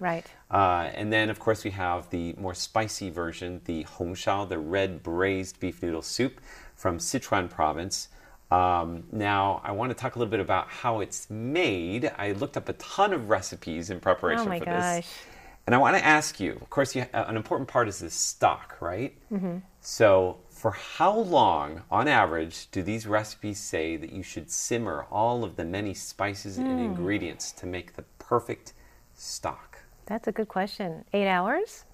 Right. Uh, and then, of course, we have the more spicy version, the Hongshao, the red braised beef noodle soup from Sichuan province. Um, now, I want to talk a little bit about how it's made. I looked up a ton of recipes in preparation oh for gosh. this. And I want to ask you, of course, you, uh, an important part is the stock, right? Mm-hmm. So, for how long, on average, do these recipes say that you should simmer all of the many spices mm. and hmm. ingredients to make the perfect stock? That's a good question. Eight hours?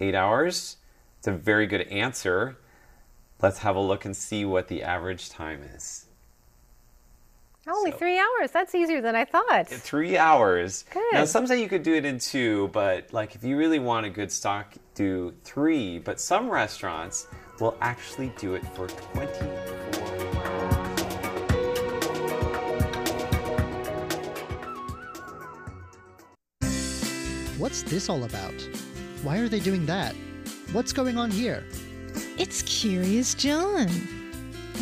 Eight hours? It's a very good answer. Let's have a look and see what the average time is. Only So- three hours. That's easier than I thought. Three hours. Good. Now, some say you could do it in two, but like if you really want a good stock, do three. But some restaurants will actually do it for 24 What's this all about? Why are they doing that? What's going on here? It's Curious John.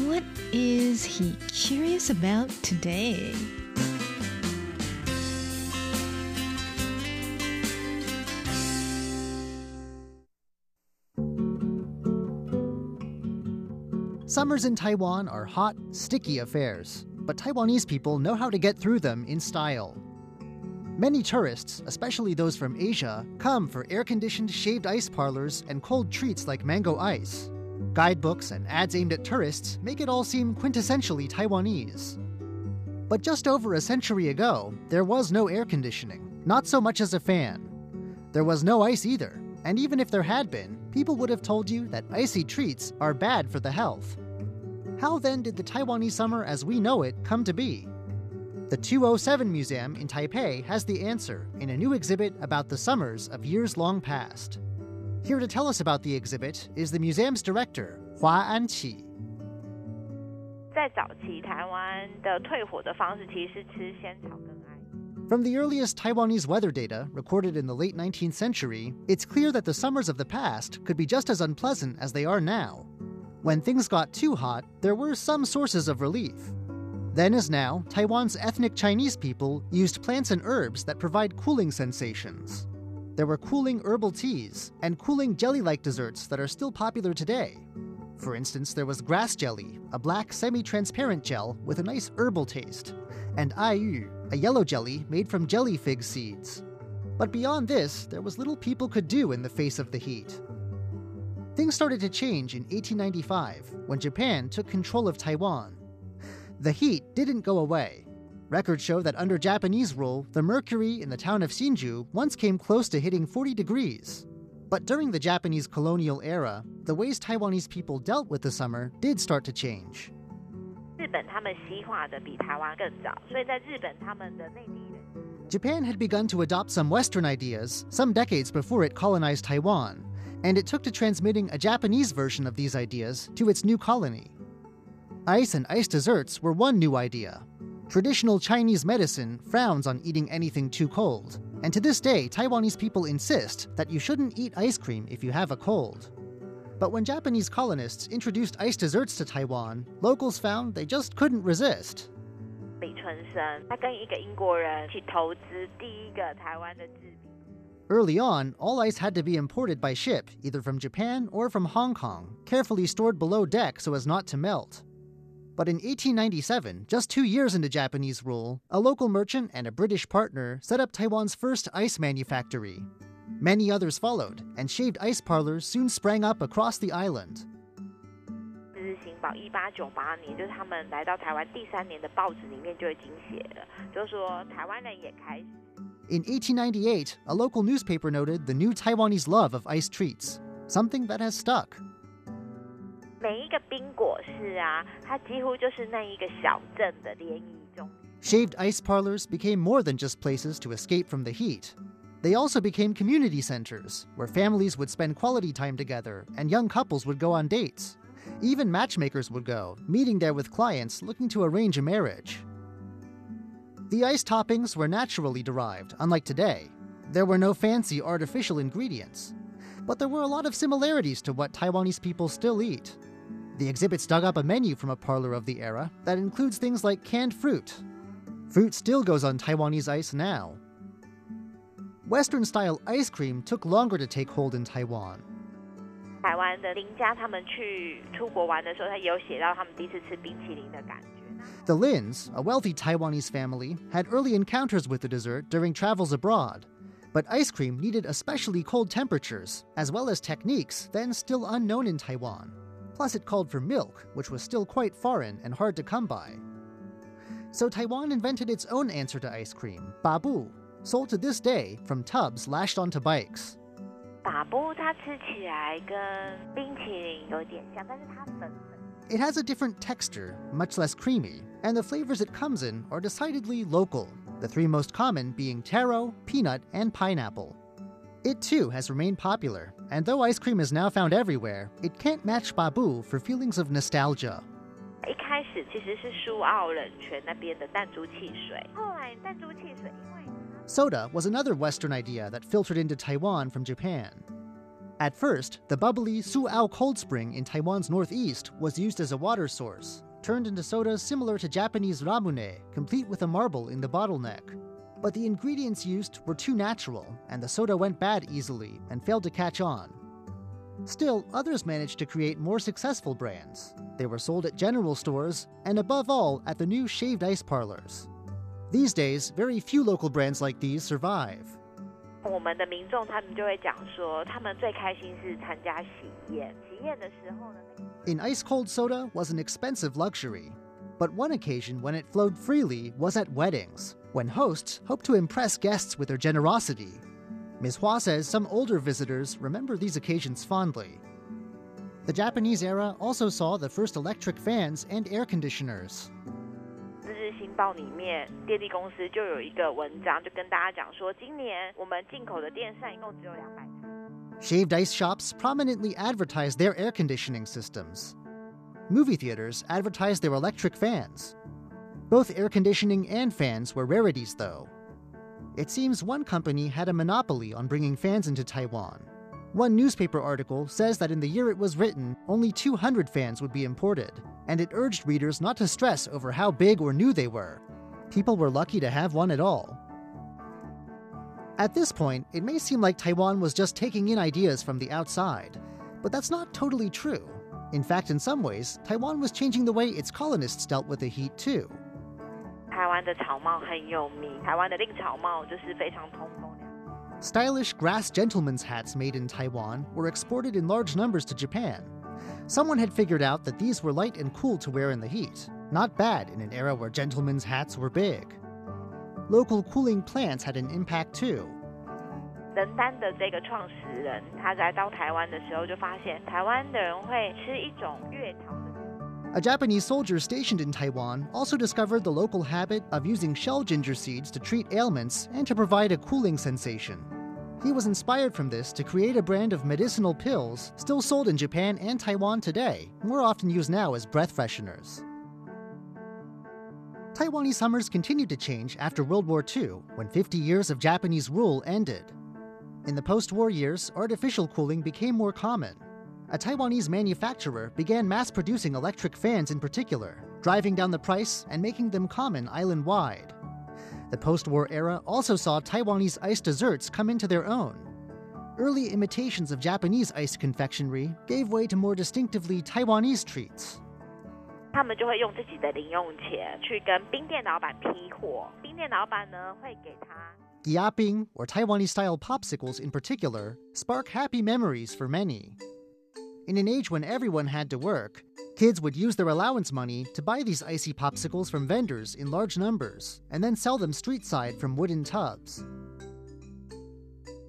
What is he curious about today? Summers in Taiwan are hot, sticky affairs, but Taiwanese people know how to get through them in style. Many tourists, especially those from Asia, come for air conditioned shaved ice parlors and cold treats like mango ice. Guidebooks and ads aimed at tourists make it all seem quintessentially Taiwanese. But just over a century ago, there was no air conditioning, not so much as a fan. There was no ice either, and even if there had been, people would have told you that icy treats are bad for the health. How then did the Taiwanese summer as we know it come to be? The 207 Museum in Taipei has the answer in a new exhibit about the summers of years long past. Here to tell us about the exhibit is the museum's director, Hua Anqi. 在早期台湾的退火的方式其实是吃仙草跟艾。 From the earliest Taiwanese weather data recorded in the late 19th century, it's clear that the summers of the past could be just as unpleasant as they are now. When things got too hot, there were some sources of relief. Then, as now, Taiwan's ethnic Chinese people used plants and herbs that provide cooling sensations. There were cooling herbal teas and cooling jelly like desserts that are still popular today. For instance, there was grass jelly, a black semi transparent gel with a nice herbal taste, and aiyu, a yellow jelly made from jelly fig seeds. But beyond this, there was little people could do in the face of the heat. Things started to change in 1895 when Japan took control of Taiwan. The heat didn't go away. Records show that under Japanese rule, the mercury in the town of Hsinchu once came close to hitting 40 degrees. But during the Japanese colonial era, the ways Taiwanese people dealt with the summer did start to change. Japan had begun to adopt some Western ideas some decades before it colonized Taiwan, and it took to transmitting a Japanese version of these ideas to its new colony. Ice and ice desserts were one new idea. Traditional Chinese medicine frowns on eating anything too cold, and to this day, Taiwanese people insist that you shouldn't eat ice cream if you have a cold. But when Japanese colonists introduced ice desserts to Taiwan, locals found they just couldn't resist. 李春生他跟一个英国人去投资第一个台湾的制品。 Early on, all ice had to be imported by ship, either from Japan or from Hong Kong, carefully stored below deck so as not to melt. But in 1897, just two years into Japanese rule, a local merchant and a British partner set up Taiwan's first ice manufactory. Many others followed, and shaved ice parlors soon sprang up across the island. 这是新报一八九八年，就是他们来到台湾第三年的报纸里面就已经写了，就是说台湾人也开始。 In 1898, a local newspaper noted the new Taiwanese love of ice treats, something that has stuck. 每一个冰果室啊，它几乎就是那一个小镇的联谊中心。 Shaved ice parlors became more than just places to escape from the heat. They also became community centers where families would spend quality time together and young couples would go on dates. Even matchmakers would go, meeting there with clients looking to arrange a marriage. The ice toppings were naturally derived, unlike today. There were no fancy artificial ingredients. But there were a lot of similarities to what Taiwanese people still eat. The exhibits dug up a menu from a parlor of the era that includes things like canned fruit. Fruit still goes on Taiwanese ice now. Western style ice cream took longer to take hold in Taiwan. 台湾的邻家他们去出国玩的时候，他也有写到他们第一次吃冰淇淋的感觉。 The Lins, a wealthy Taiwanese family, had early encounters with the dessert during travels abroad. But ice cream needed especially cold temperatures, as well as techniques then still unknown in Taiwan. Plus, it called for milk, which was still quite foreign and hard to come by. So, Taiwan invented its own answer to ice cream, babu, sold to this day from tubs lashed onto bikes. 法布它吃起来跟冰淇淋有点像，但是它粉粉。 It has a different texture, much less creamy, and the flavors it comes in are decidedly local, the three most common being taro, peanut, and pineapple. It too has remained popular, and though ice cream is now found everywhere, it can't match Babu for feelings of nostalgia. 一开始其实是苏澳冷泉那边的弹珠汽水，后来弹珠汽水因为 Soda was another Western idea that filtered into Taiwan from Japan. At first, the bubbly Suao Cold Spring in Taiwan's northeast was used as a water source, turned into sodas similar to Japanese ramune, complete with a marble in the bottleneck. But the ingredients used were too natural, and the soda went bad easily and failed to catch on. Still, others managed to create more successful brands. They were sold at general stores, and above all, at the new shaved ice parlors. These days, very few local brands like these survive. 我们的民众他们就会讲说，他们最开心是参加喜宴，喜宴的时候呢，那个 In ice cold soda was an expensive luxury. But one occasion when it flowed freely was at weddings, when hosts hoped to impress guests with their generosity. Ms. Hua says some older visitors remember these occasions fondly. The Japanese era also saw the first electric fans and air conditioners. 《日日新报》里面电力公司就有一个文章，就跟大家讲说，今年我们进口的电扇一共只有两百台。 Shaved ice shops prominently advertised their air conditioning systems. Movie theaters advertised their electric fans. Both air conditioning and fans were rarities, though. It seems one company had a monopoly on bringing fans into Taiwan. One newspaper article says that in the year it was written, only 200 fans would be imported, and it urged readers not to stress over how big or new they were. People were lucky to have one at all. At this point, it may seem like Taiwan was just taking in ideas from the outside, but that's not totally true. In fact, in some ways, Taiwan was changing the way its colonists dealt with the heat too. 台湾的草帽很有名，台湾的令草帽就是非常通风良。 Stylish grass gentlemen's hats made in Taiwan were exported in large numbers to Japan. Someone had figured out that these were light and cool to wear in the heat, not bad in an era where gentlemen's hats were big. Local cooling plants had an impact too. 人丹的这个创始人，他来到台湾的时候就发现，台湾的人会吃一种月桃的。 A Japanese soldier stationed in Taiwan also discovered the local habit of using shell ginger seeds to treat ailments and to provide a cooling sensation. He was inspired from this to create a brand of medicinal pills still sold in Japan and Taiwan today, more often used now as breath fresheners. Taiwanese summers continued to change after World War II, when 50 years of Japanese rule ended. In the post war years, artificial cooling became more common. A Taiwanese manufacturer began mass producing electric fans in particular, driving down the price and making them common island wide. The post war era also saw Taiwanese ice desserts come into their own. Early imitations of Japanese ice confectionery gave way to more distinctively Taiwanese treats. 他们就会用自己的零用钱去跟冰店老板批货，冰店老板呢会给他 Giaping, or Taiwanese style popsicles in particular, spark happy memories for many. In an age when everyone had to work, kids would use their allowance money to buy these icy popsicles from vendors in large numbers and then sell them street side from wooden tubs.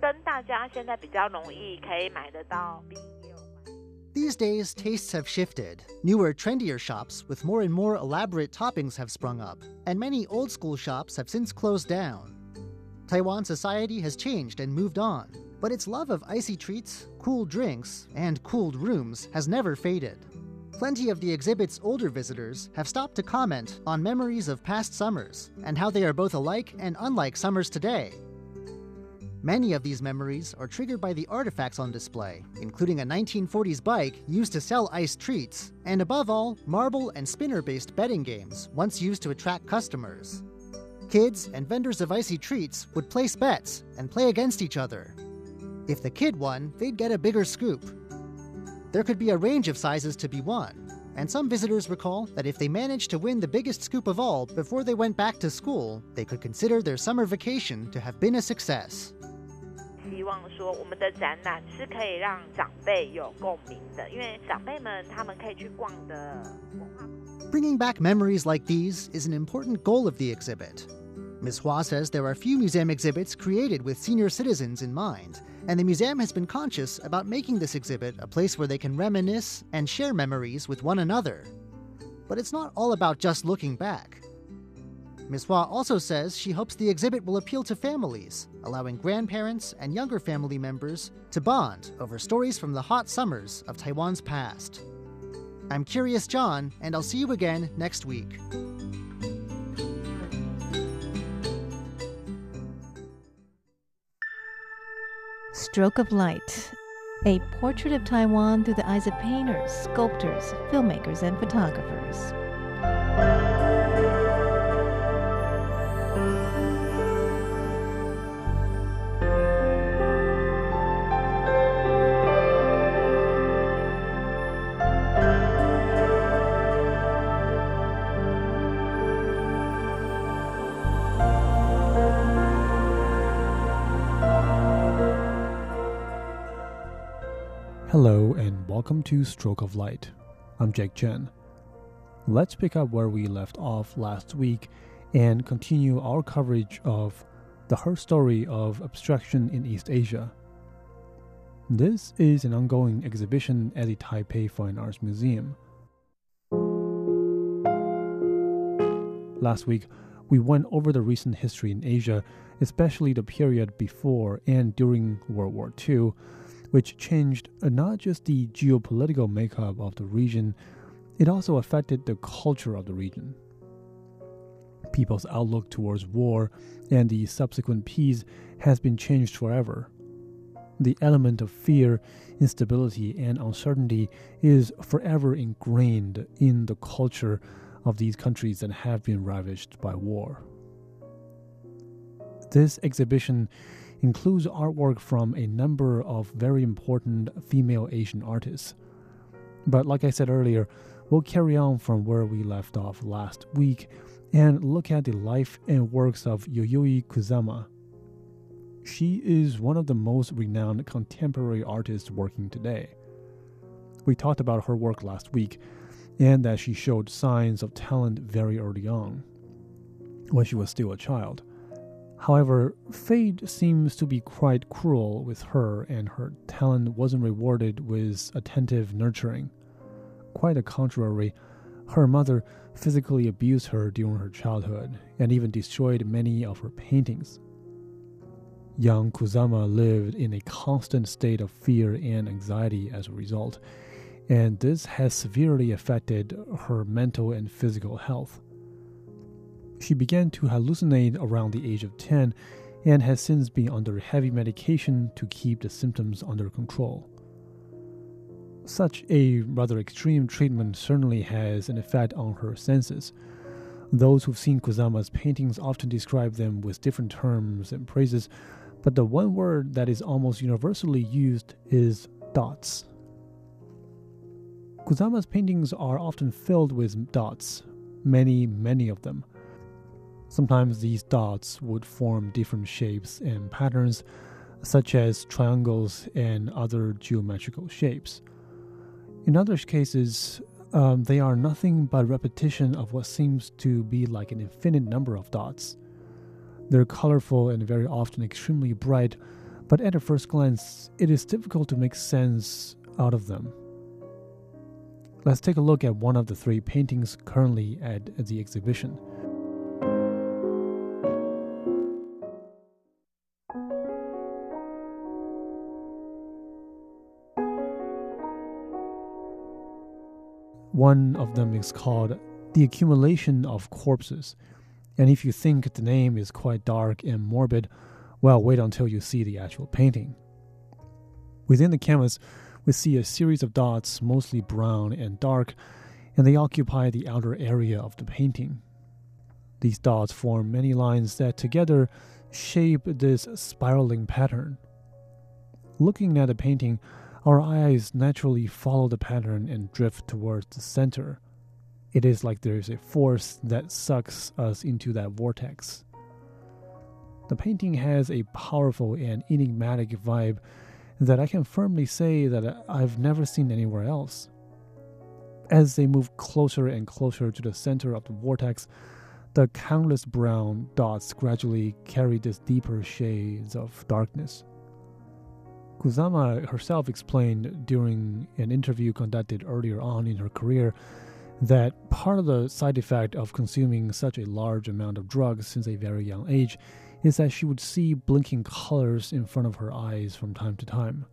跟大家现在比较容易可以买得到冰也有关。 These days, tastes have shifted. Newer, trendier shops with more and more elaborate toppings have sprung up, and many old school shops have since closed down. Taiwan society has changed and moved on, but its love of icy treats, cool drinks, and cooled rooms has never faded. Plenty of the exhibit's older visitors have stopped to comment on memories of past summers and how they are both alike and unlike summers today. Many of these memories are triggered by the artifacts on display, including a 1940s bike used to sell ice treats, and above all, marble and spinner based betting games once used to attract customers. Kids and vendors of icy treats would place bets and play against each other. If the kid won, they'd get a bigger scoop. There could be a range of sizes to be won, and some visitors recall that if they managed to win the biggest scoop of all before they went back to school, they could consider their summer vacation to have been a success. 希望说我们的展览是可以让长辈有共鸣的，因为长辈们他们可以去逛的文化。 Bringing back memories like these is an important goal of the exhibit. Ms. Hua says there are few museum exhibits created with senior citizens in mind, and the museum has been conscious about making this exhibit a place where they can reminisce and share memories with one another. But it's not all about just looking back. Ms. Hua also says she hopes the exhibit will appeal to families, allowing grandparents and younger family members to bond over stories from the hot summers of Taiwan's past. I'm Curious John, and I'll see you again next week. Stroke of Light, a portrait of Taiwan through the eyes of painters, sculptors, filmmakers, and photographers. Hello and welcome to Stroke of Light. I'm Jake Chen. Let's pick up where we left off last week and continue our coverage of the Her Story of Abstraction in East Asia. This is an ongoing exhibition at the Taipei Fine Arts Museum. Last week, we went over the recent history in Asia, especially the period before and during World War II, which changed not just the geopolitical makeup of the region, it also affected the culture of the region. People's outlook towards war and the subsequent peace has been changed forever. The element of fear, instability, and uncertainty is forever ingrained in the culture of these countries that have been ravished by war. This exhibition includes artwork from a number of very important female Asian artists. But like I said earlier, we'll carry on from where we left off last week and look at the life and works of Yayoi Kusama. She is one of the most renowned contemporary artists working today. We talked about her work last week and that she showed signs of talent very early on, when she was still a child. However, fate seems to be quite cruel with her, and her talent wasn't rewarded with attentive nurturing. Quite the contrary, her mother physically abused her during her childhood and even destroyed many of her paintings. Young Kusama lived in a constant state of fear and anxiety as a result, and this has severely affected her mental and physical health. She began to hallucinate around the age of 10 and has since been under heavy medication to keep the symptoms under control. Such a rather extreme treatment certainly has an effect on her senses. Those who've seen Kusama's paintings often describe them with different terms and phrases, but the one word that is almost universally used is dots. Kusama's paintings are often filled with dots, many, many of them. Sometimes these dots would form different shapes and patterns, such as triangles and other geometrical shapes. In other cases, um, they are nothing but repetition of what seems to be like an infinite number of dots. They're colorful and very often extremely bright, but at a first glance, it is difficult to make sense out of them. Let's take a look at one of the three paintings currently at the exhibition. One of them is called The Accumulation of Corpses. And if you think the name is quite dark and morbid, well, wait until you see the actual painting. Within the canvas, we see a series of dots, mostly brown and dark, and they occupy the outer area of the painting. These dots form many lines that together shape this spiraling pattern. Looking at the painting, our eyes naturally follow the pattern and drift towards the center. It is like there is a force that sucks us into that vortex. The painting has a powerful and enigmatic vibe that I can firmly say that I've never seen anywhere else. As they move closer and closer to the center of the vortex, the countless brown dots gradually carry these deeper shades of darkness. Kusama herself explained during an interview conducted earlier on in her career that part of the side effect of consuming such a large amount of drugs since a very young age is that she would see blinking colors in front of her eyes from time to time.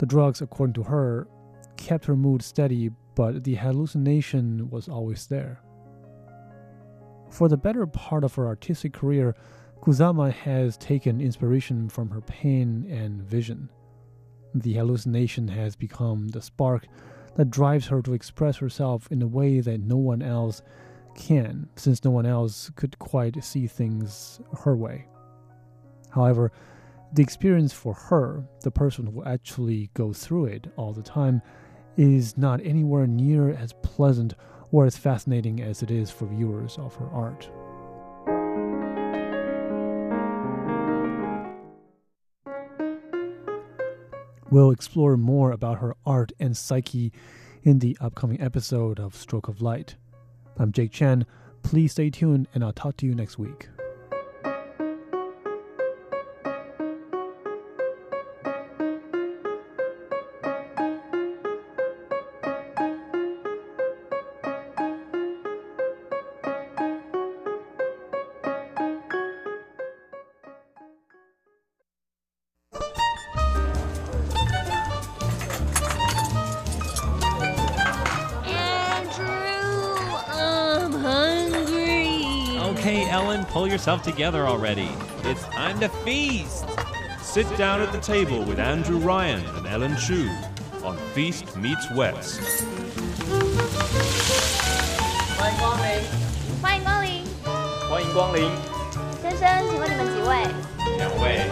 The drugs, according to her, kept her mood steady, but the hallucination was always there. For the better part of her artistic career, Kusama has taken inspiration from her pain and vision. The hallucination has become the spark that drives her to express herself in a way that no one else can, since no one else could quite see things her way. However, the experience for her, the person who actually goes through it all the time, is not anywhere near as pleasant or as fascinating as it is for viewers of her art. We'll explore more about her art and psyche in the upcoming episode of Stroke of Light. I'm Jake Chen. Please stay tuned, and I'll talk to you next week. Okay, Ellen, pull yourself together already. It's time to feast. Sit down at the table with Andrew Ryan and Ellen Chu on Feast Meets West. 欢迎光临，欢迎光临，欢迎光临。先生，请问你们几位两位，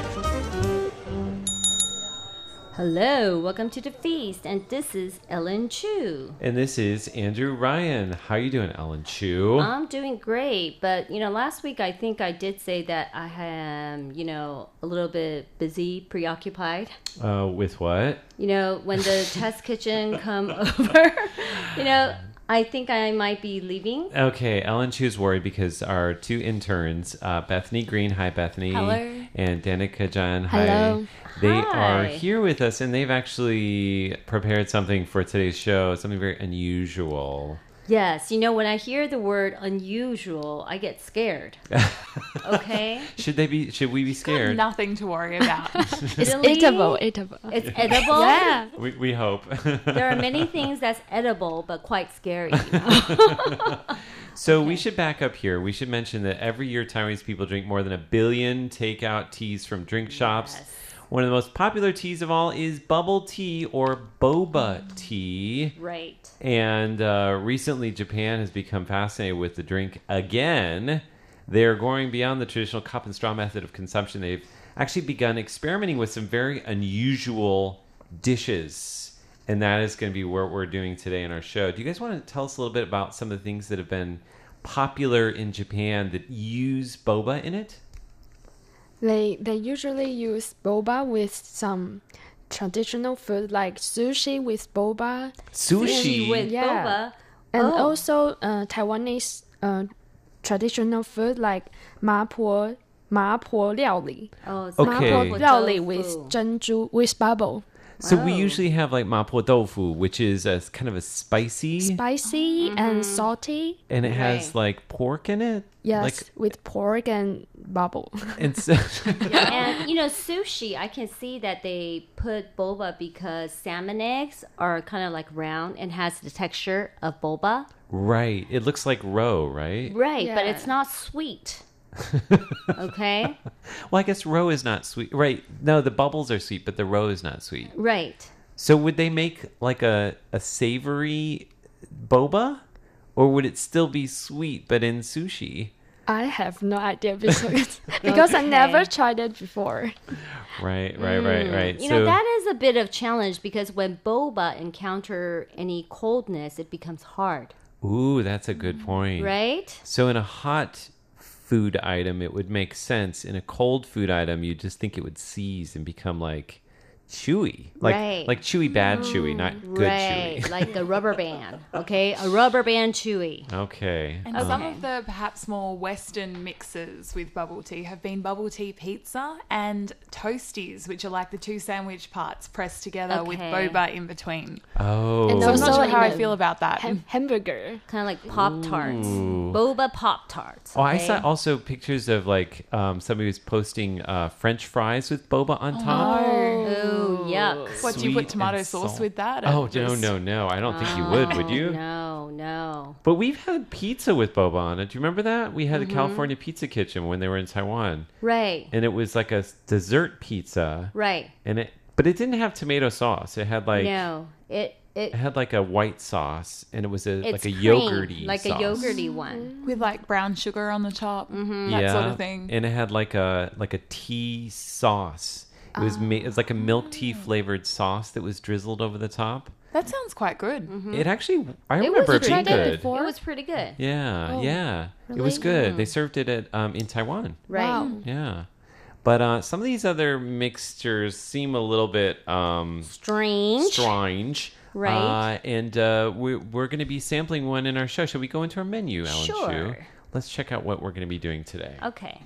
？Hello, welcome to the feast, and this is Ellen Chu. And this is Andrew Ryan. How are you doing, Ellen Chu? I'm doing great, but you know, last week I think I did say that I am, you know, a little bit busy, preoccupied. Uh, with what? You know, when the test kitchen come over, you know, I think I might be leaving. Okay, Ellen Chu's worried because our two interns, uh, Bethany Green, hi Bethany, Hello. And Danica John, hi. Hello. They Hi. are here with us, and they've actually prepared something for today's show, something very unusual. Yes, you know, when I hear the word unusual, I get scared. Okay? Should they be? Should we be scared? Nothing to worry about. It's edible, edible. It's edible. Yeah. We, we hope. There are many things that's edible but quite scary. So we should back up here. We should mention that every year Taiwanese people drink more than a billion takeout teas from drink shops. Yes. One of the most popular teas of all is bubble tea or boba tea. right. And uh, recently, Japan has become fascinated with the drink again. They're going beyond the traditional cup and straw method of consumption. They've actually begun experimenting with some very unusual dishes. And that is going to be what we're doing today in our show. Do you guys want to tell us a little bit about some of the things that have been popular in Japan that use boba in it? They they usually use boba with some traditional food like sushi with boba, Sushi. with Yeah. boba. and Oh. also uh, Taiwanese uh, traditional food like 麻婆麻婆料理， Oh, it's Okay. 麻 mapo 婆料理 tofu. with 珍珠 with bubble, So we usually have like mapo tofu, which is a kind of a spicy, spicy and mm-hmm. salty. and it has Right. like pork in it. Yes, Like, with pork and bubble. and so, and you know, sushi, I can see that they put boba because salmon eggs are kind of like round and has the texture of boba. right. It looks like roe, right? Right, but it's not sweet. okay? Well, I guess roe is not sweet. Right. No, the bubbles are sweet, but the roe is not sweet. Right. So would they make like a, a savory boba? Or would it still be sweet but in sushi? I have no idea because because I never tried it before. Right, right, right, mm. right. You so know, that is a bit of challenge because when boba encounter any coldness, it becomes hard, ooh, that's a good point. right? So in a hot food item, it would make sense. In a cold food item, you just think it would seize and become like chewy, like Right. like chewy bad chewy, not good right, chewy. like a rubber band. Okay, a rubber band chewy. Okay. And some of the perhaps more Western mixes with bubble tea have been bubble tea pizza and toasties, which are like the two sandwich parts pressed together with boba in between. Oh. And So I'm not sure in how I feel about that. Ham- hamburger. Kind of like Pop Tarts, boba Pop Tarts. Oh, I saw also pictures of like um, somebody was posting uh, French fries with boba on top. Oh, yuck. What do you put tomato sauce salt. with that? Oh And no, no, no! I don't think you would. Would you? No, no. But we've had pizza with boba on it. Do you remember that? We Mm-hmm. had the California Pizza Kitchen when they were in Taiwan, Right, and it was like a dessert pizza, right. and it but it didn't have tomato sauce. It had like no, it it it had like a white sauce, and it was a like a cream, yogurty, like sauce. a yogurty one. With like brown sugar on the top, Mm-hmm. that yeah, sort of thing. and it had like a like a tea sauce. It was ma- it was like a milk tea Ah. flavored sauce that was drizzled over the top. that sounds quite good. It actually, I Mm-hmm. It remember was it being pretty good. good. before? It was pretty good. Yeah, yeah, it was good. They served it at um, in Taiwan. Right. Wow. Yeah. But uh, some of these other mixtures seem a little bit um, Strange. strange. Right. Uh, and uh, we're, we're going to be sampling one in our show. Shall we go into our menu, Ellen Chu? Sure. Let's check out what we're going to be doing today. Okay.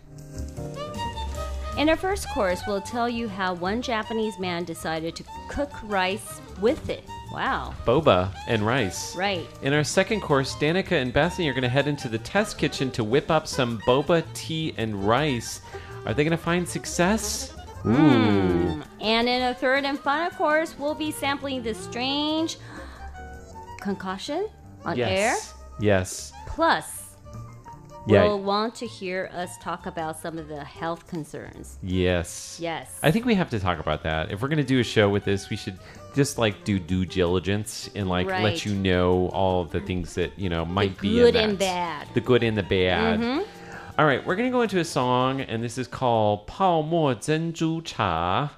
In our first course, we'll tell you how one Japanese man decided to cook rice with it. Wow. Boba and rice. Right. In our second course, Danica and Bethany are going to head into the test kitchen to whip up some boba tea and rice. Are they going to find success? Hmm. Ooh. And in our third and final course, we'll be sampling this strange concoction on air. Yes. Yes. Plus, Yeah. we'll want to hear us talk about some of the health concerns. Yes. Yes. I think we have to talk about that. If we're going to do a show with this, we should just like do due diligence and like Right. let you know all of the things that, you know, might be good in and that. bad. The good and the bad. Mm-hmm. All right, we're going to go into a song and this is called 泡沫珍珠茶.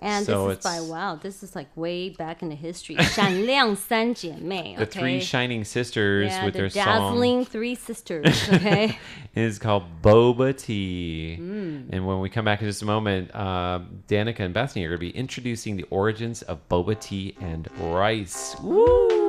And So this is by it's- wow, this is like way back in the history. 闪亮三姐妹, The okay? Three Shining Sisters yeah, with the their dazzling three sisters. Okay. is called Boba Tea. Mm. And when we come back in just a moment, uh, Danica and Bethany are going to be introducing the origins of boba tea and rice. Woo!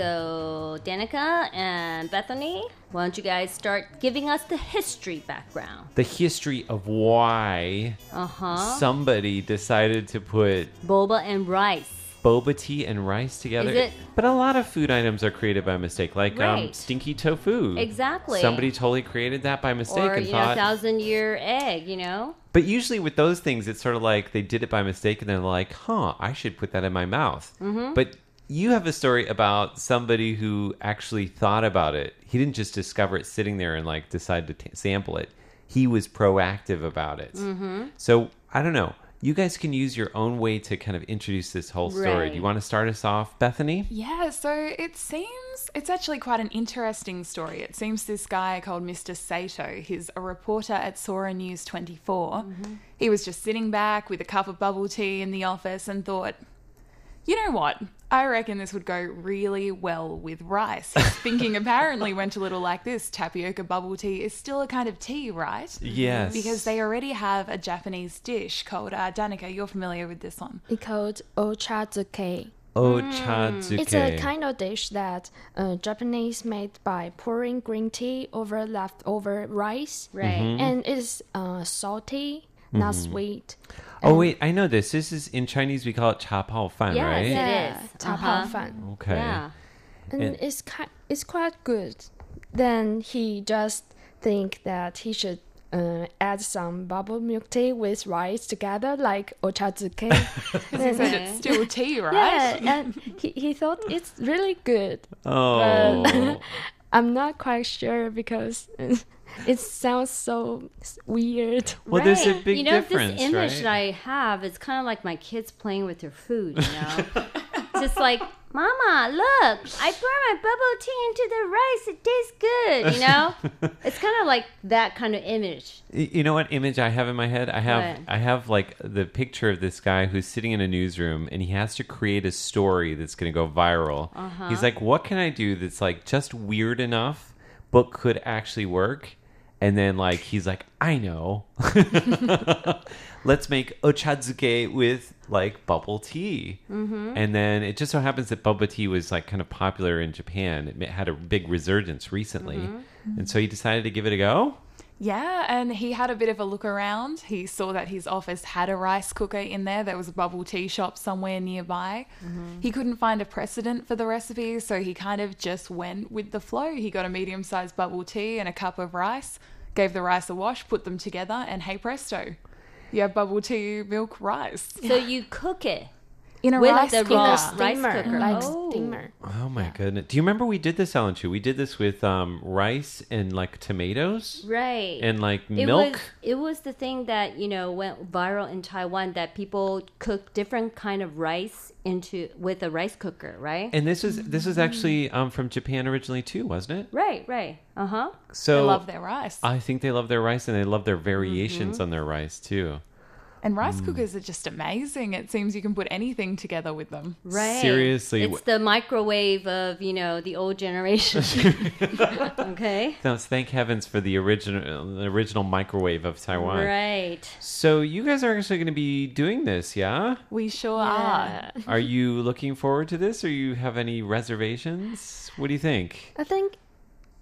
So Danica and Bethany, why don't you guys start giving us the history background? The history of why Uh huh. somebody decided to put Boba and rice. boba tea and rice together. It- But a lot of food items are created by mistake, like um, stinky tofu. Exactly. Somebody totally created that by mistake Or, and you know, thought. thousand year egg, you know? But usually with those things, it's sort of like they did it by mistake and they're like, huh, I should put that in my mouth. Mm-hmm. But you have a story about somebody who actually thought about it. He didn't just discover it sitting there and like decide to t- sample it. He was proactive about it. Mhm. So I don't know. You guys can use your own way to kind of introduce this whole story. Right. Do you want to start us off, Bethany? Yeah, so it seems it's actually quite an interesting story. It seems this guy called Mr. Sato, he's a reporter at Sora News 24. He was just sitting back with a cup of bubble tea in the office and thought, you know what? I reckon this would go really well with rice. His thinking apparently went a little like this tapioca bubble tea is still a kind of tea, right? Yes. Because they already have a Japanese dish called uh, Danica. You're familiar with this one. It's called ochazuke. Ochazuke. It's a kind of dish that uh, Japanese made by pouring green tea over leftover rice. Right. Mhm. And it's uh, salty, not Mhm. sweet. Oh wait, I know this. This is in Chinese we call it cha pao fan, Yes, right? it Yeah, is. cha Uh-huh. pao fan. Okay. Yeah. And, And- it's ki- it's quite good. Then he just think that he should uh, add some bubble milk tea with rice together, like ochazuke. He said it's still tea, right? Yeah, and he, he thought it's really good. Oh. But I'm not quite sure because it sounds so weird. Well, there's a Right. big you know, difference, this image right? that I have is kind of like my kids playing with their food. You know, just like, Mama, look, I pour my bubble tea into the rice. It tastes good. You know, it's kind of like that kind of image. You know what image I have in my head? I have What? I have like the picture of this guy who's sitting in a newsroom and he has to create a story that's going to go viral. Uh-huh. He's like, "What can I do that's like just weird enough but could actually work?" And then like he's like, "I know. Let's make ochazuke with like bubble tea." Mhm. And then it just so happens that bubble tea was like kind of popular in Japan. It had a big resurgence recently. Mhm. And so he decided to give it a go. Yeah, and he had a bit of a look around. He saw that his office had a rice cooker in there. There was a bubble tea shop somewhere nearby. Mm-hmm. He couldn't find a precedent for the recipe, so he kind of just went with the flow. He got a medium sized bubble tea and a cup of rice, gave the rice a wash, put them together, and hey presto, you have bubble tea, milk, rice. So you cook it In a with rice the cooker. raw Steamer, rice cooker. like oh. steamer. Oh my goodness! Do you remember we did this, Ellen? Too. We did this with um, rice and like tomatoes, Right. And like It milk. Was, it was the thing that, you know, went viral in Taiwan that people cook different kind of rice into with a rice cooker, right? And this is this is actually um, from Japan originally too, wasn't it? right, right. Uh-huh. So They love their rice. I think they love their rice and they love their variations Mm-hmm. on their rice too. And rice Mm. cookers are just amazing. It seems you can put anything together with them. Right. Seriously, It's the microwave of, you know, the old generation. okay. No, thank heavens for the original the original microwave of Taiwan. Right. So you guys are actually going to be doing this, yeah? We sure are. Are you looking forward to this, or you have any reservations? What do you think? I think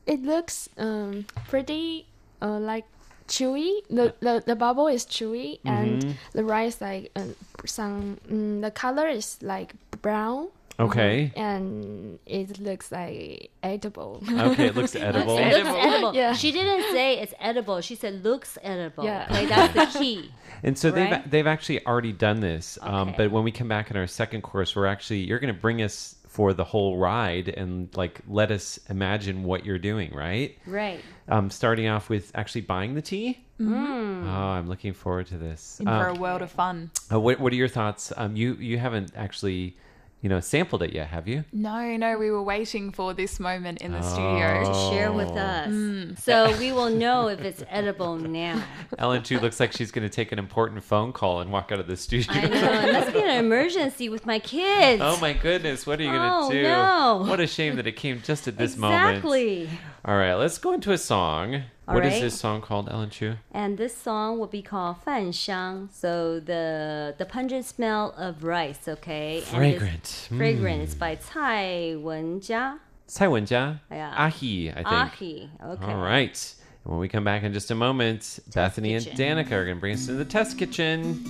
it looks um, pretty uh, like chewy. The, the the bubble is chewy, and the rice like uh, some mm, the color is like brown. Okay. And it looks like edible. Okay, it looks edible. It looks edible. Yeah. She didn't say it's edible. She said looks edible. Yeah. Okay, that's the key. And so Right? they've they've actually already done this. Um, but when we come back in our second course, we're actually you're going to bring us for the whole ride and like let us imagine what you're doing, right? Right. Um, starting off with actually buying the tea. Mm. Oh, I'm looking forward to this. In for a Um, world of fun. uh, what what are your thoughts? Um, you you haven't actually, you know, sampled it yet, have you? No, no, we were waiting for this moment in the Oh. studio. To share with us. Mm. So we will know if it's edible now. Ellen Chu looks like she's going to take an important phone call and walk out of the studio. I know. It must be an emergency with my kids. Oh my goodness, what are you going to Oh, do? no. What a shame that it came just at this moment. Exactly. All right, let's go into a song. All What is right. this song called, Ellen Chu? And this song will be called Fan Xiang. So the the pungent smell of rice, okay? And Fragrant. this- Fragrant. Mm. It's by Cai Wenjia. Cai Wenjia? Yeah. Ahi, I think. Ahi, okay. All right. And when we come back in just a moment, Bethany and. Danica are going to bring us to the test kitchen.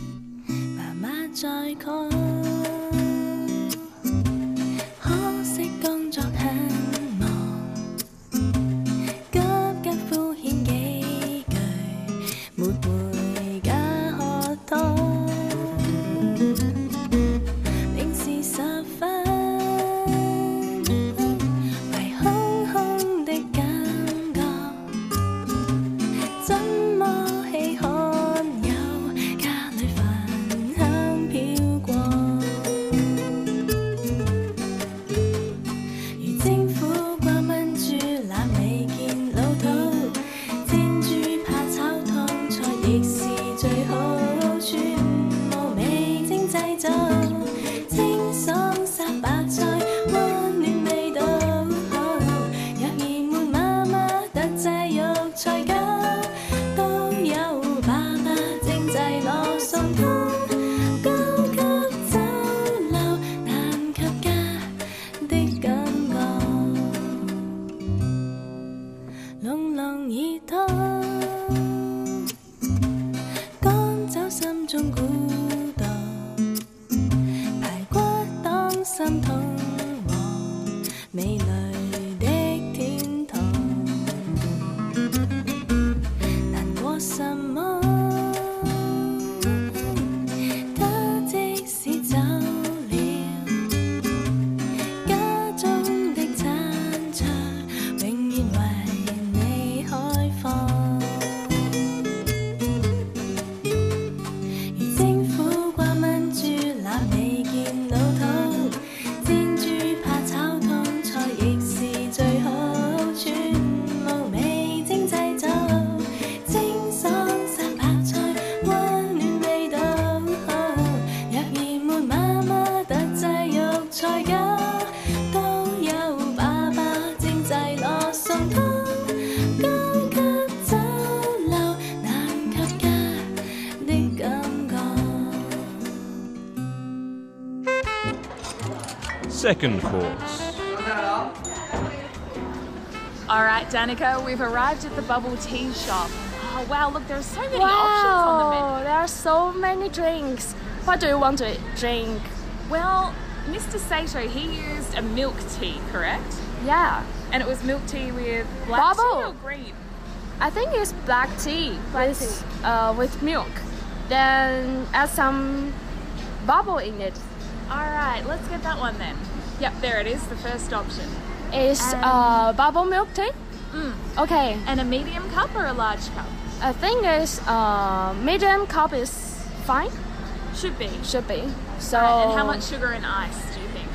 Second course. All right, Danica, we've arrived at the bubble tea shop. Oh, wow, look, there are so many options on the menu. Wow, there are so many drinks. What do you want to drink? Well, Mr. Sato, he used a milk tea, correct? Yeah, And it was milk tea with black Bubble. tea or green? I think it's black tea with uh, with milk. Then add some bubble in it. All right, let's get that one then. Yep, there it is, the first option. Is uh, bubble milk tea? Mm. Okay, And a medium cup or a large cup? I think it's uh, medium cup is fine. Should be. Should be. So Alright, and how much sugar and ice do you think?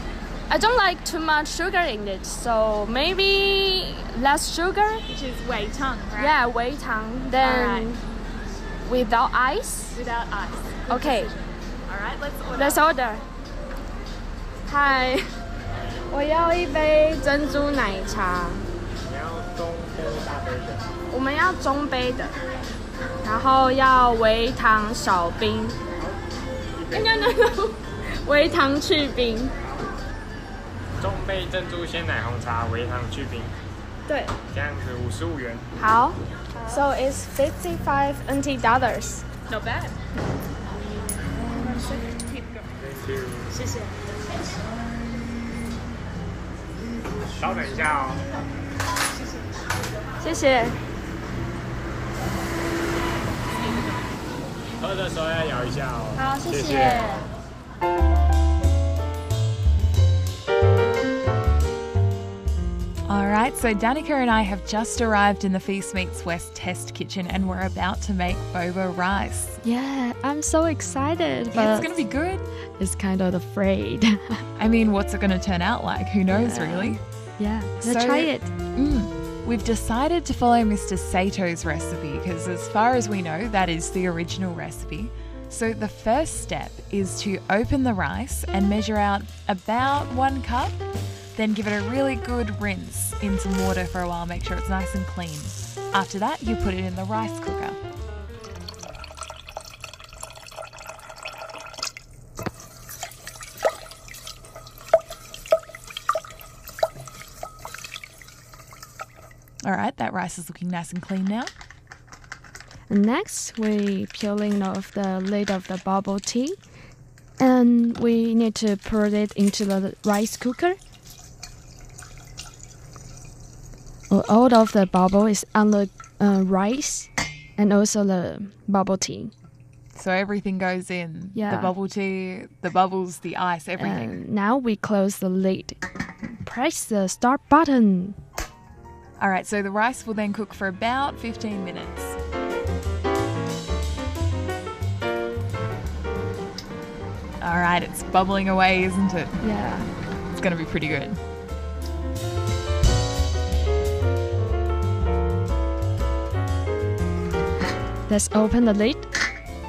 I don't like too much sugar in it, so maybe less sugar. Which is wei tang, right? Yeah, wei tang. Then Alright. without ice. Without ice. Good Okay. decision. All right, let's order. Let's order. Hi，我要一杯珍珠奶茶。你要中杯大杯的我们要中杯的，然后要微糖少冰。no no no，微糖去冰。中杯珍珠鲜奶红茶，微糖去冰，对，这样子五十五元。好。So it's fifty five NT dollars. Not bad. 谢谢。稍等一下哦。谢谢。喝的时候要摇一下哦。好，谢谢谢。 All right, so Danica and I have just arrived in the Feast Meets West test kitchen and we're about to make boba rice. Yeah, I'm so excited. Yeah, it's going to be good. It's kind of afraid. I mean, what's it going to turn out like? Who knows, Yeah. really? Yeah, let's So- try it. Mm. We've decided to follow Mr. Sato's recipe because, as far as we know, that is the original recipe. So, the first step is to open the rice and measure out about one cup, then give it a really good rinse in some water for a while, make sure it's nice and clean. After that, you put it in the rice cooker. All right, that rice is looking nice and clean now. Next, we peeling off the lid of the bubble tea, and we need to pour it into the rice cooker. All of the bubble is on the uh, rice, and also the bubble tea. So everything goes in Yeah. the bubble tea, the bubbles, the ice, everything. And now we close the lid. Press the start button. All right, so the rice will then cook for about 15 minutes. All right, it's bubbling away, isn't it? Yeah. It's going to be pretty good. Let's open the lid.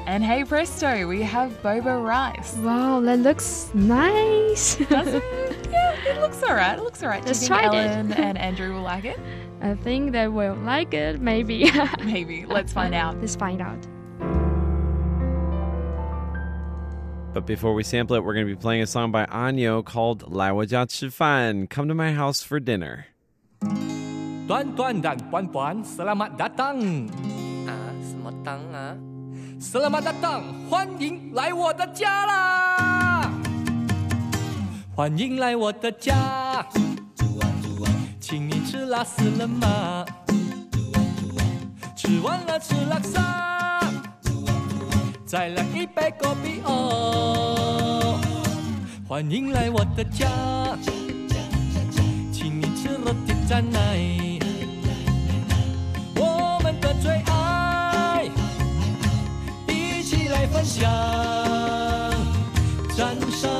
And hey presto, we have boba rice. Wow, that looks nice. Does it? Yeah, it looks all right. It looks all right. Let's think try it. Ellen and Andrew will like it? I think they will like it. Maybe. Maybe. Let's find out. Let's find out. But before we sample it, we're going to be playing a song by Anyo called 来我家吃饭, Come to my house for dinner. Tuan tuan dan puan puan, selamat datang. Ah, 什么当啊？Selamat datang，欢迎来我的家啦！欢迎来我的家， 请你吃辣死了吗？吃完了吃拉萨，再来一杯果啤哦。欢迎来我的家，请你吃肉铁蘸奶，我们的最爱，一起来分享。沾上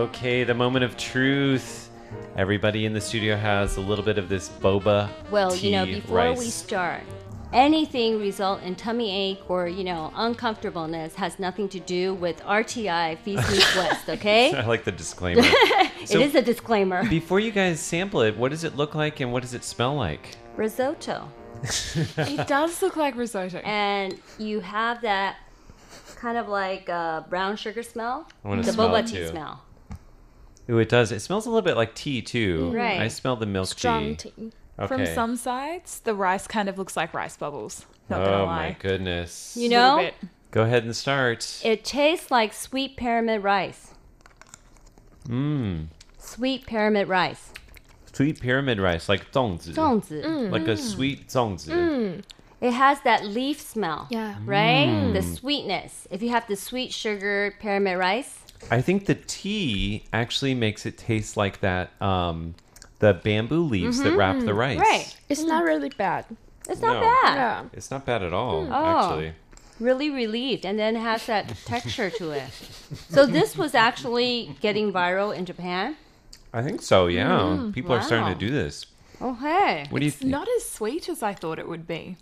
Okay, the moment of truth. Everybody in the studio has a little bit of this boba. Well, you know, before rice. we start, anything result in tummy ache or you know uncomfortableness has nothing to do with RTI Feast Meets West. Okay, I like the disclaimer. it is a disclaimer. Before you guys sample it, what does it look like and what does it smell like? Risotto, It does look like risotto. and you have that kind of like uh, brown sugar smell. I wanna the smell boba it tea too. smell. Ooh, it does. It smells a little bit like tea too. Mm. Right. I smell the milk Strong tea. tea. Okay. From some sides, the rice kind of looks like rice bubbles. Not oh my goodness! You know, go ahead and start. It tastes like sweet pyramid rice. Mmm. Sweet pyramid rice. Sweet pyramid rice, like zongzi. Zongzi. Mm. Like a sweet zongzi. Mm. It has that leaf smell. Yeah. Right? Mm. The sweetness. If you have the sweet sugar pyramid rice, I think the tea actually makes it taste like that um the bamboo leaves that wrap the mm-hmm. rice. Mm-hmm. right. It's not mm. really bad. It's not No. bad. Yeah. It's not bad at all, mm. Oh. actually. Really relieved, and then has that texture to it. So this was actually getting viral in Japan. I think so, yeah. Mm. People are starting wow. to do this. Oh hey. What do you It's think? not as sweet as I thought it would be.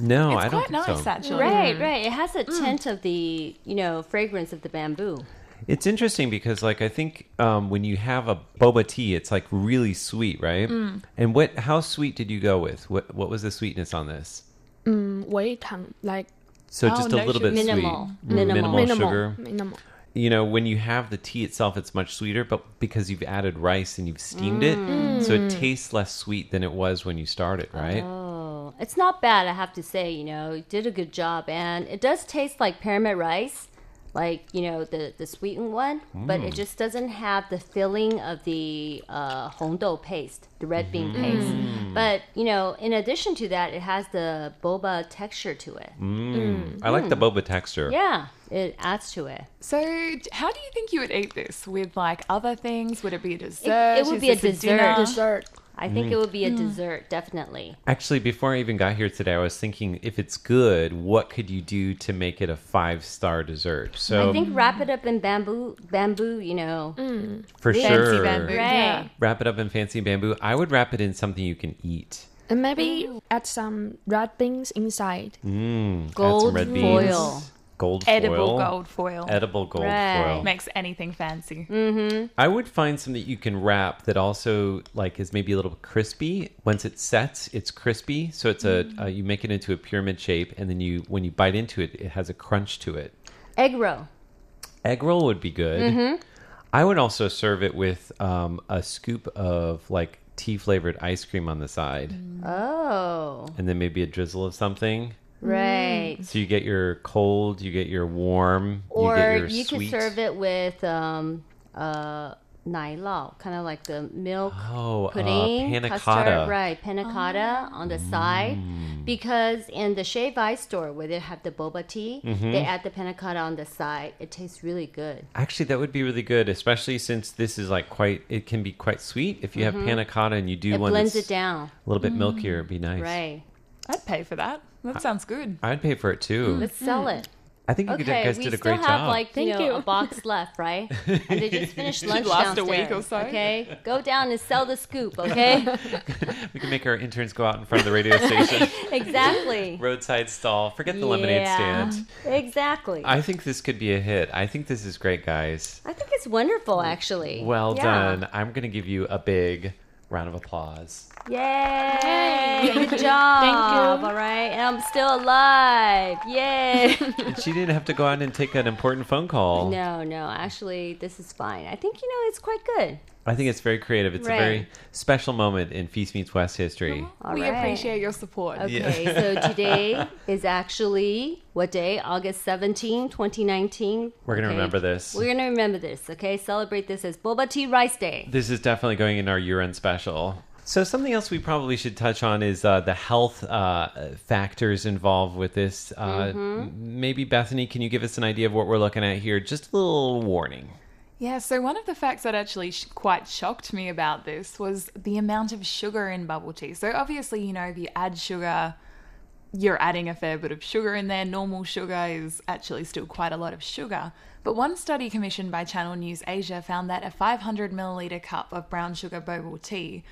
no, it's I don't quite think nice, so. actually. Right, right. It has a tint of the, you know, fragrance of the bamboo. It's interesting because, like, I think um, when you have a boba tea, it's like really sweet, right? Mm. And what? How sweet did you go with? What? What was the sweetness on this? Mm, 微糖, like So Oh, just no a little bit Minimal. sweet, Minimal. minimal, minimal, sugar. minimal. You know, when you have the tea itself, it's much sweeter, but because you've added rice and you've steamed it, so it tastes less sweet than it was when you started, right? Oh, it's not bad, I have to say. You know, you did a good job, and it does taste like pyramid rice, like you know the the sweetened one, but it mm. just doesn't have the filling of the uh, hongdou paste, the red bean mm. paste. Mm. But you know, in addition to that, it has the boba texture to it. Mm. I like the boba texture. Yeah, it adds to it. So, how do you think you would eat this with like other things? Would it be a dessert? it would Is be a dessert. dinner? Dessert. I think it would be a dessert, definitely. Actually, before I even got here today, I was thinking if it's good, what could you do to make it a five star dessert? So I think wrap it up in bamboo, bamboo, you know. for Fancy sure, bamboo. Right. Yeah. wrap it up in fancy bamboo. I would wrap it in something you can eat. And maybe add some red beans inside. Mm, add Gold some red foil. Beans. Gold Edible foil. gold foil. Edible gold Right. foil. Makes anything fancy. I would find something that you can wrap that also like is maybe a little crispy. Once it sets, it's crispy. So it's a uh, you make it into a pyramid shape, and then you when you bite into it, it has a crunch to it. Egg roll. Egg roll would be good. Mm-hmm. I would also serve it with um, a scoop of like tea flavored ice cream on the side, Oh, and then maybe a drizzle of something. Right. So you get your cold, you get your warm, Or you get your you sweet. could serve it with um, uh, nai lao, kind of like the milk Oh, uh, pudding, panna custard, cotta. right? Panna cotta on the side, Mm. because in the shave ice store where they have the boba tea, Mhm. they add the panna cotta on the side. It tastes really good. Actually, that would be really good, especially since this is like quite. It can be quite sweet if you Mhm. have panna cotta and you do It one blends that's it down. a little bit Mm. milkier. It'd be nice. Right. I'd pay for that. That sounds good. I'd pay for it too. Let's mm-hmm. sell it. I think you okay, guys we did a still great have job. like you Thank know you. a box left, right? And they just finished Should lunch last a downstairs. week or so. Okay, go down and sell the scoop. Okay, we can make our interns go out in front of the radio station. exactly. Roadside stall. Forget the lemonade Yeah, stand. Exactly. I think this could be a hit. I think this is great, guys. I think it's wonderful, actually. Well Yeah. done. I'm going to give you a big round of applause. Yay! Good job. Thank you. All right, and I'm still alive. Yay! And she didn't have to go out and take an important phone call. no, no, actually, this is fine. I think you know it's quite good. I think it's very creative. It's Right. a very special moment in Feast Meets West history. All we right. appreciate your support. Okay, Yeah. so today is actually what day? August 17, 2019. We're gonna Okay. remember this. We're going to remember this, okay? Celebrate this as Boba Tea Rice Day. This is definitely going in our year-end special. So something else we probably should touch on is uh, the health uh, factors involved with this. Uh, Mhm. Maybe Bethany, can you give us an idea of what we're looking at here? Just a little warning. Yeah, so one of the facts that actually sh- quite shocked me about this was the amount of sugar in bubble tea. So obviously, you know, if you add sugar, you're adding a fair bit of sugar in there. Normal sugar is actually still quite a lot of sugar. But one study commissioned by Channel News Asia found that a 500 milliliter cup of brown sugar boba tea,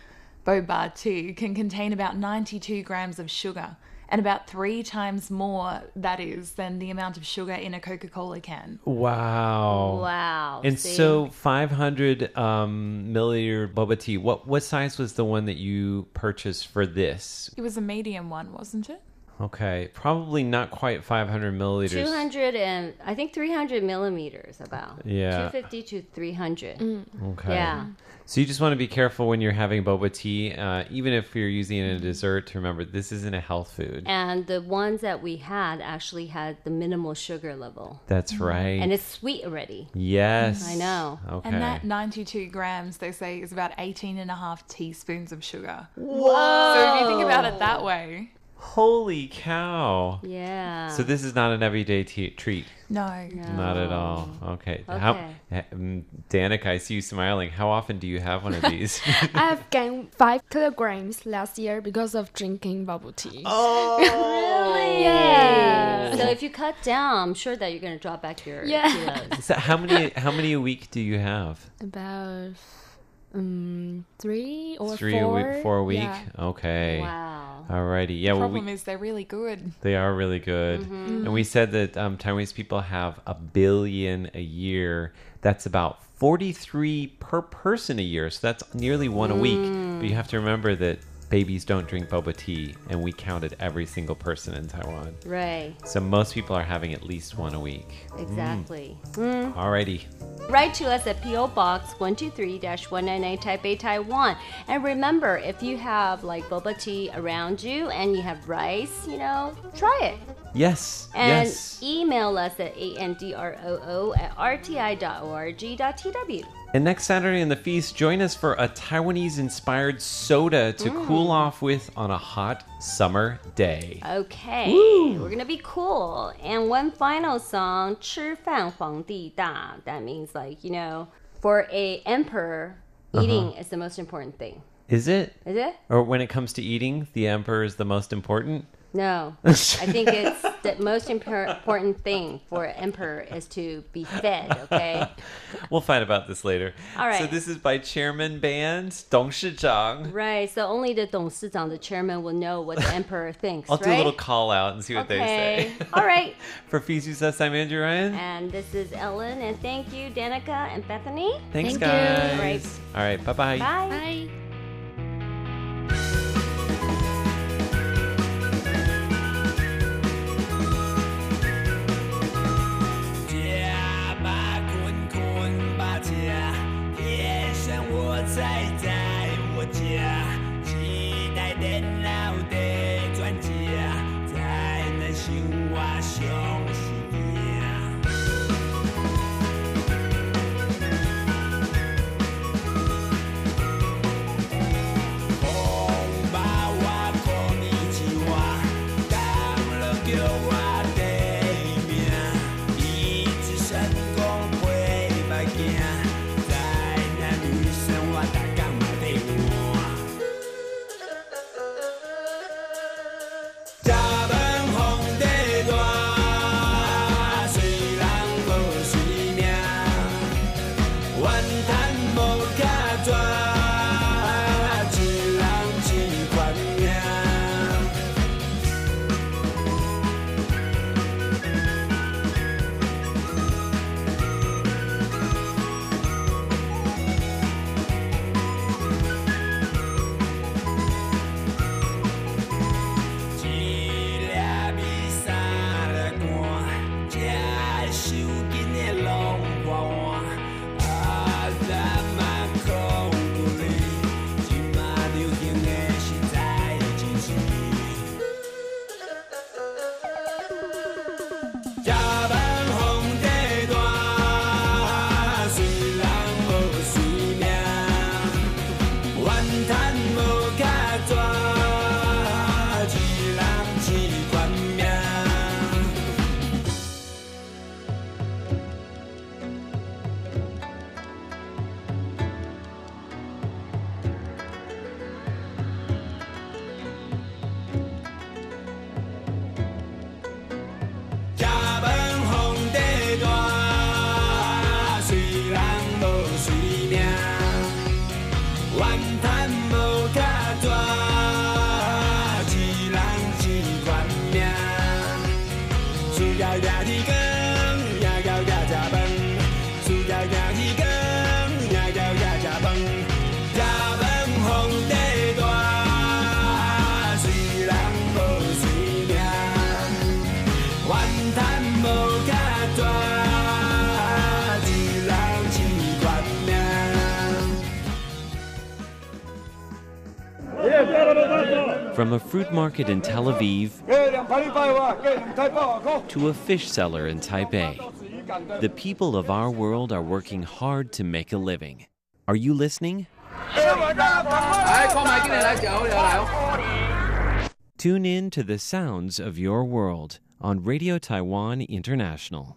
boba tea, can contain about 92 grams of sugar. And about three times more, that is, than the amount of sugar in a Coca Cola can. Wow. Wow. And see? so 500 um, milliliter boba tea. What what size was the one that you purchased for this? It was a medium one, wasn't it? Okay, probably not quite 500 milliliters. 200 and I think 300 millimeters about. Yeah. 250 to 300. Okay. Yeah. So you just want to be careful when you're having boba tea, uh, even if you're using it in a dessert. To remember, this isn't a health food. And the ones that we had actually had the minimal sugar level. That's right. And it's sweet already. yes. I know. Okay. And that 92 grams, they say, is about 18 and a half teaspoons of sugar. Whoa. So if you think about it that way, Holy cow! Yeah. So this is not an everyday te- treat. no. no. Not at all. Okay. Okay. um, Danica, I see you smiling. How often do you have one of these? I have gained five kilograms last year because of drinking bubble tea. Oh, really? Yeah. So if you cut down, I'm sure that you're going to drop back your Yeah. kilos. so how many how many a week do you have? About um three or Three four. a week, four a week. Yeah. Okay. Wow. Alrighty. Yeah. The Well, problem we, is they're really good. They are really good. Mm-hmm. And we said that um, Taiwanese people have a billion a year. That's about 43 per person a year. So that's nearly one a week. Mm. But you have to remember that babies don't drink boba tea, and we counted every single person in Taiwan. Right. So most people are having at least one a week. Exactly. Mm. Alrighty. Write to us at PO Box 123-199 Taipei, Taiwan. And remember, if you have like boba tea around you and you have rice, you know, try it. Yes. And yes. email us at androo at rti.org.tw. And next Saturday in the feast, join us for a Taiwanese inspired soda to cool off with on a hot summer day. Okay, we're gonna be cool. And one final song, 吃饭皇帝大. That means like, you know, for a emperor, eating is the most important thing. Is it? Is it? Or when it comes to eating, the emperor is the most important? No, I think it's the most important thing for an emperor is to be fed. Okay. we'll find about this later. All right. So this is by Chairman Band Dong Shizhang. Right. So only the Dong Shizhang, the chairman, will know what the emperor thinks. I'll right? do a little call out and see what okay. they say. All right. for Fiji Says, I'm Andrew Ryan. And this is Ellen. And thank you, Danica and Bethany. Thanks, Thank guys. You. All right. All right. Bye-bye. Bye. Bye. outside. From a fruit market in Tel Aviv to a fish seller in Taipei, the people of our world are working hard to make a living. Are you listening? Tune in to the sounds of your world on Radio Taiwan International.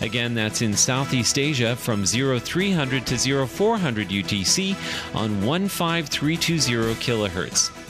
Again, that's in Southeast Asia from 0300 to 0400 UTC on 15320 kilohertz.